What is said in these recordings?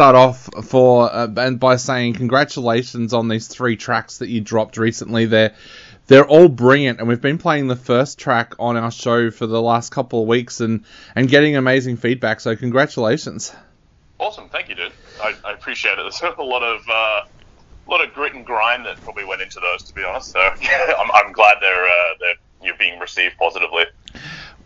Start off for uh, and by saying congratulations on these three tracks that you dropped recently. They're they're all brilliant, and we've been playing the first track on our show for the last couple of weeks and and getting amazing feedback. So congratulations. Awesome, thank you, dude. I, I appreciate it. There's a lot of uh, a lot of grit and grind that probably went into those, to be honest. So I'm, I'm glad they're uh, they're you're being received positively.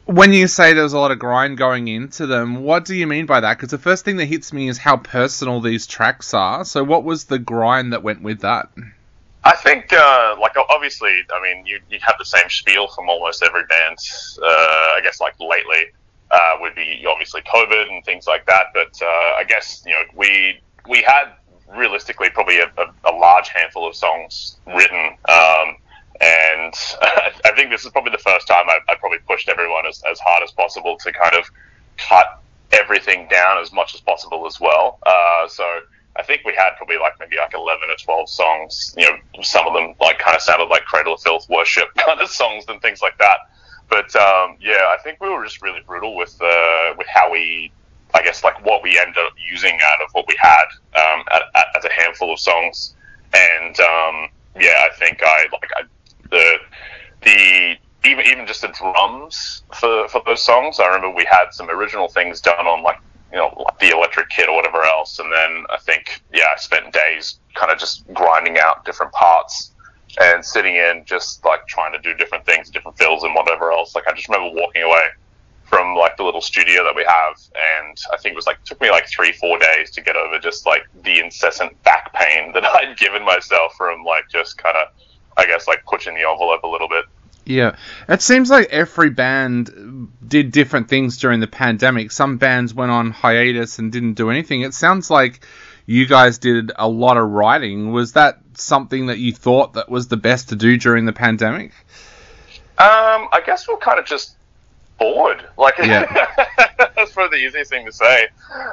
When you say there's a lot of grind going into them, what do you mean by that? Because the first thing that hits me is how personal these tracks are. So what was the grind that went with that? I think, uh, like, obviously, I mean, you, you have the same spiel from almost every band, uh, I guess, like, lately, uh, would be obviously COVID and things like that. But uh, I guess, you know, we, we had realistically probably a, a, a large handful of songs written. Um, and I think this is probably the first time I, I probably pushed everyone as, as hard as possible to kind of cut everything down as much as possible as well. Uh, so I think we had probably like maybe like 11 or 12 songs, you know, some of them like kind of sounded like Cradle of Filth worship kind of songs and things like that. But um, yeah, I think we were just really brutal with uh, with how we, I guess, like what we ended up using out of what we had um, at, at, as a handful of songs. And um, yeah, I think I like I, even even just the drums for for those songs. I remember we had some original things done on like you know like the electric kit or whatever else, and then I think yeah, I spent days kind of just grinding out different parts and sitting in just like trying to do different things, different fills and whatever else. Like I just remember walking away from like the little studio that we have, and I think it was like took me like three four days to get over just like the incessant back pain that I'd given myself from like just kind of I guess like pushing the envelope a little bit. Yeah, it seems like every band did different things during the pandemic. Some bands went on hiatus and didn't do anything. It sounds like you guys did a lot of writing. Was that something that you thought that was the best to do during the pandemic? Um, I guess we're kind of just bored. Like, Yeah. that's probably the easiest thing to say.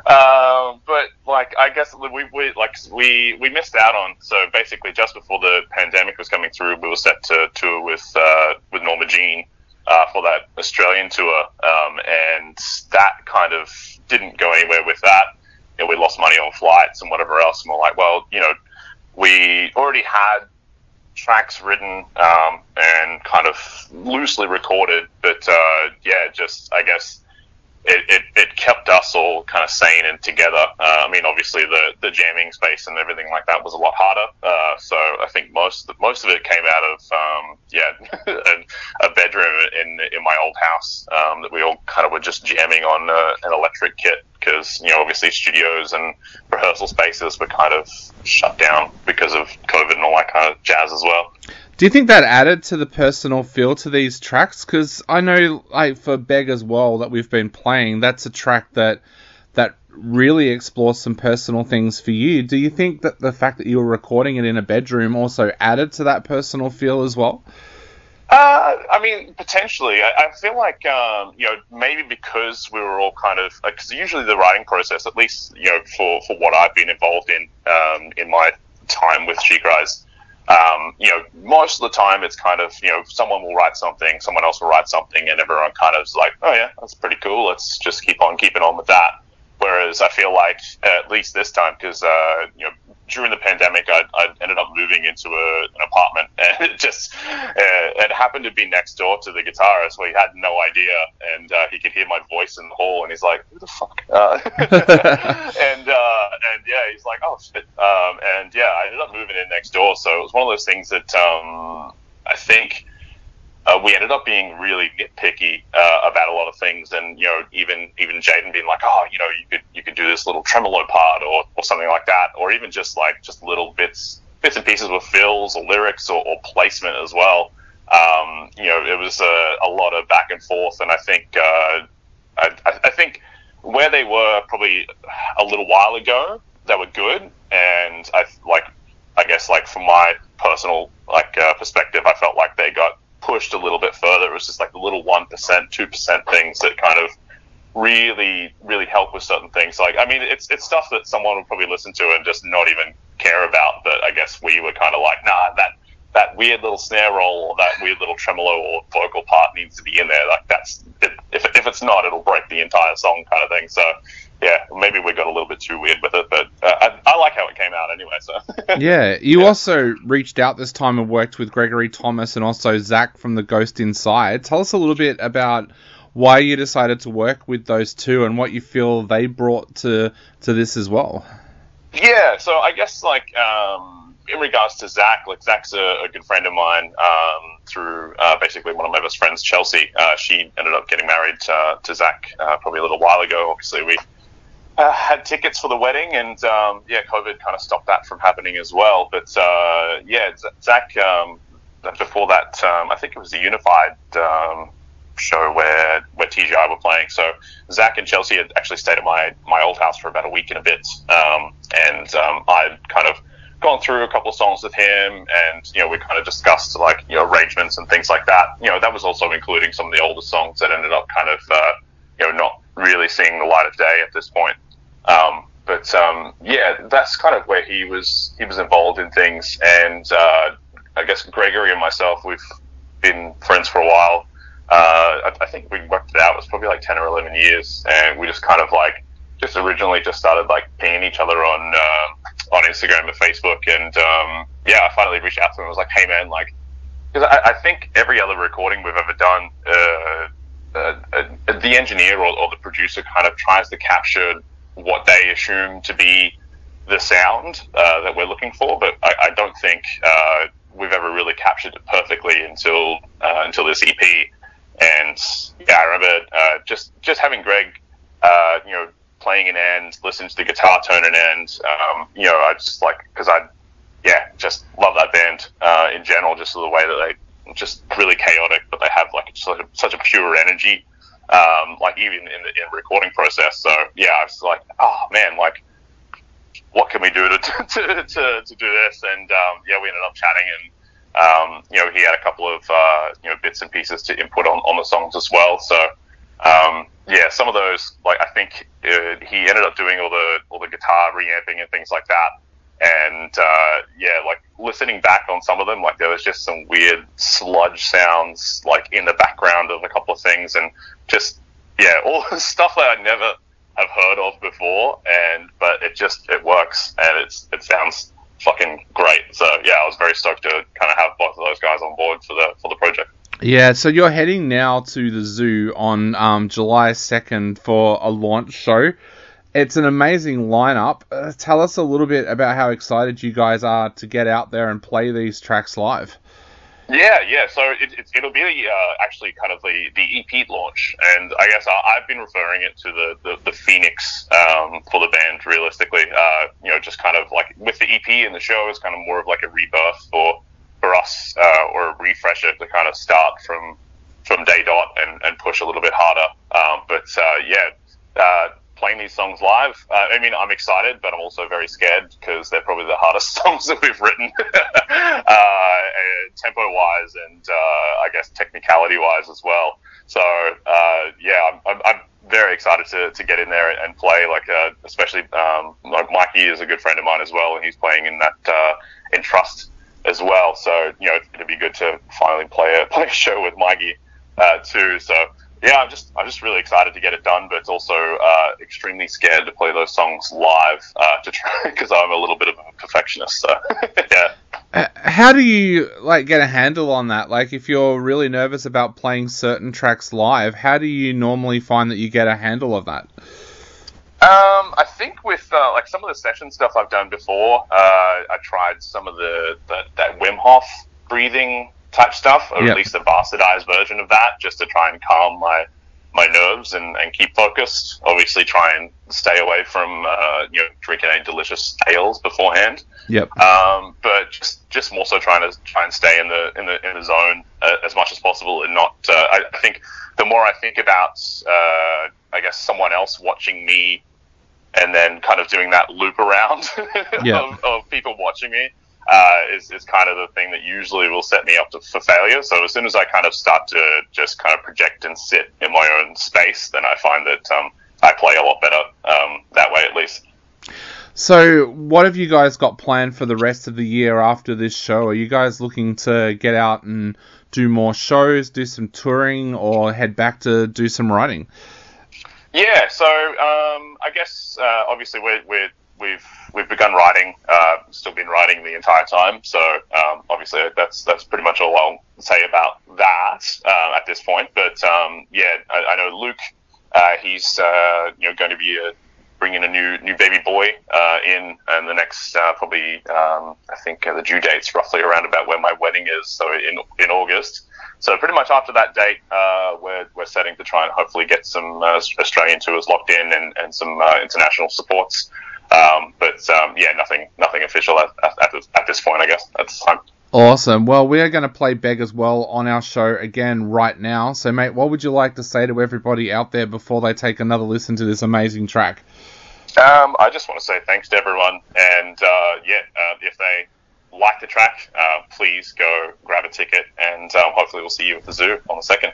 Um, but like, I guess we, we like we we missed out on. So basically, just before the pandemic was coming through, we were set to tour with uh, with Norma Jean uh, for that Australian tour, um, and that kind of didn't go anywhere with that. You know, we lost money on flights and whatever else, and we're like, well, you know, we already had tracks written um, and kind of loosely recorded, but uh, yeah, just I guess it, it, it kept us all kind of sane and together. Uh, I mean, obviously the, the jamming space and everything like that was a lot harder. Uh, so I think most of the, most of it came out of um, yeah a, a bedroom in in my old house um, that we all kind of were just jamming on uh, an electric kit because you know obviously studios and rehearsal spaces were kind of shut down because of COVID and all that kind of jazz as well. Do you think that added to the personal feel to these tracks? Because I know, like for Beggars Well, that we've been playing, that's a track that that really explores some personal things for you. Do you think that the fact that you were recording it in a bedroom also added to that personal feel as well? Uh, I mean, potentially. I, I feel like, um, you know, maybe because we were all kind of, because usually the writing process, at least, you know, for, for what I've been involved in um, in my time with She Cries, um, you know, most of the time it's kind of, you know, someone will write something, someone else will write something, and everyone kind of is like, oh yeah, that's pretty cool. Let's just keep on keeping on with that. Whereas I feel like, at least this time, because, uh, you know, during the pandemic, I, I ended up moving into a, an apartment, and it just uh, it happened to be next door to the guitarist, where he had no idea, and uh, he could hear my voice in the hall, and he's like, "Who the fuck?" Uh, and "Oh um, and yeah, I ended up moving in next door, so it was one of those things that um, I think uh, we ended up being really nitpicky uh, about a lot of things, and you know, even even Jaden being like, oh, you know, you could you could do this little tremolo part or, or something like that, or even just like just little bits bits and pieces with fills or lyrics or, or placement as well. Um, you know, it was a, a lot of back and forth, and I think uh, I, I think where they were probably a little while ago, they were good, and I like, I guess like from my personal like uh, perspective, I felt like they got pushed a little bit further. It was just like the little one percent, two percent things that kind of really, really help with certain things. Like, I mean, it's it's stuff that someone would probably listen to and just not even care about. But I guess we were kind of like, nah, that that weird little snare roll or that weird little tremolo or vocal part needs to be in there. Like that's it, if if it's not, it'll break the entire song, kind of thing. So. Yeah, maybe we got a little bit too weird with it, but uh, I, I like how it came out anyway. So yeah, you yeah. also reached out this time and worked with Gregory Thomas and also Zach from the Ghost Inside. Tell us a little bit about why you decided to work with those two and what you feel they brought to to this as well. Yeah, so I guess like um, in regards to Zach, like Zach's a, a good friend of mine um, through uh, basically one of my best friends, Chelsea. Uh, she ended up getting married uh, to Zach uh, probably a little while ago. Obviously, we uh, had tickets for the wedding, and um, yeah, COVID kind of stopped that from happening as well. But uh, yeah, Zach. Um, before that, um, I think it was the Unified um, show where where TGI were playing. So Zach and Chelsea had actually stayed at my my old house for about a week and a bit, um, and um, I'd kind of gone through a couple of songs with him, and you know we kind of discussed like you know arrangements and things like that. You know that was also including some of the older songs that ended up kind of uh, you know not really seeing the light of day at this point. Um, but um, yeah, that's kind of where he was he was involved in things, and uh, I guess Gregory and myself we've been friends for a while. Uh, I, I, think we worked it out. It was probably like ten or eleven years, and we just kind of like just originally just started like pinging each other on uh, on Instagram and Facebook, and um, yeah, I finally reached out to him. and was like, hey man, like, because I, I, think every other recording we've ever done. Uh, uh, uh, the engineer or, or, the producer kind of tries to capture what they assume to be the sound uh, that we're looking for, but I, I don't think uh, we've ever really captured it perfectly until uh, until this EP. And yeah, I remember uh, just just having Greg, uh, you know, playing an end, listening to the guitar tone an end. Um, you know, I just like because I, yeah, just love that band uh, in general. Just the way that they just really chaotic, but they have like such a, such a pure energy. Um, like even in the in recording process. So yeah, I was like, oh man, like what can we do to to, to, to do this? And um, yeah, we ended up chatting and um, you know, he had a couple of uh, you know bits and pieces to input on, on the songs as well. So um, yeah, some of those like I think uh, he ended up doing all the all the guitar reamping and things like that. And uh, yeah, like listening back on some of them, like there was just some weird sludge sounds like in the background of a couple of things, and just yeah, all stuff that I never have heard of before. And but it just it works and it's it sounds fucking great. So yeah, I was very stoked to kind of have both of those guys on board for the for the project. Yeah, so you're heading now to the zoo on um, July 2nd for a launch show. It's an amazing lineup. Uh, tell us a little bit about how excited you guys are to get out there and play these tracks live. Yeah, yeah. So it, will be uh, actually kind of the, the EP launch, and I guess I, have been referring it to the the, the Phoenix um, for the band. Realistically, uh, you know, just kind of like with the EP and the show is kind of more of like a rebirth for for us uh, or a refresher to kind of start from from day dot and, and push a little bit harder. Um, but uh, yeah, uh, playing these songs live. Uh, I mean, I'm excited, but I'm also very scared because they're probably the hardest songs that we've written, uh, tempo wise and uh, I guess technicality wise as well. So uh, yeah, I'm, I'm, I'm, very excited to, to get in there and play. Like uh, especially um, like Mikey is a good friend of mine as well, and he's playing in that uh, in Trust as well. So you know, it'd be good to finally play a play a show with Mikey too. So yeah, I'm just I'm just really excited to get it done, but also uh, extremely scared to play those songs live uh, to try because I'm a little bit of a perfectionist. So yeah. Uh, how do you like get a handle on that? Like, if you're really nervous about playing certain tracks live, how do you normally find that you get a handle of that? Um, I think with uh, like some of the session stuff I've done before, uh, I tried some of the, the that Wim Hof breathing type stuff, or yep. at least a bastardized version of that, just to try and calm my my nerves and, and keep focused. Obviously, try and stay away from uh, you know drinking any delicious ales beforehand. Yep. Um, but just just more so trying to try and stay in the in the in the zone uh, as much as possible and not. Uh, I, I think the more I think about, uh, I guess someone else watching me, and then kind of doing that loop around of, of people watching me. Uh, is, is kind of the thing that usually will set me up to, for failure. So as soon as I kind of start to just kind of project and sit in my own space, then I find that um, I play a lot better um, that way, at least. So, what have you guys got planned for the rest of the year after this show? Are you guys looking to get out and do more shows, do some touring, or head back to do some writing? Yeah, so um, I guess uh, obviously we're, we're, we've we've begun writing, uh, still been writing the entire time. So um, obviously that's that's pretty much all I'll say about that uh, at this point. But um, yeah, I, I know Luke. Uh, he's uh, you know going to be uh bringing a new new baby boy uh, in, and the next probably um, I think the due date's roughly around about where my wedding is, so in in August. So pretty much after that date, uh, we're we're setting to try and hopefully get some uh, Australian tours locked in and, and some uh, international supports. Um, but um, yeah, nothing nothing official at, at, at, this, at this point, I guess. At this time. Awesome. Well, we are going to play Beggars Well on our show again right now. So, mate, what would you like to say to everybody out there before they take another listen to this amazing track? Um, I just want to say thanks to everyone, and uh, yeah, uh, if they like the track, uh, please go grab a ticket, and um, hopefully we'll see you at the zoo on the second.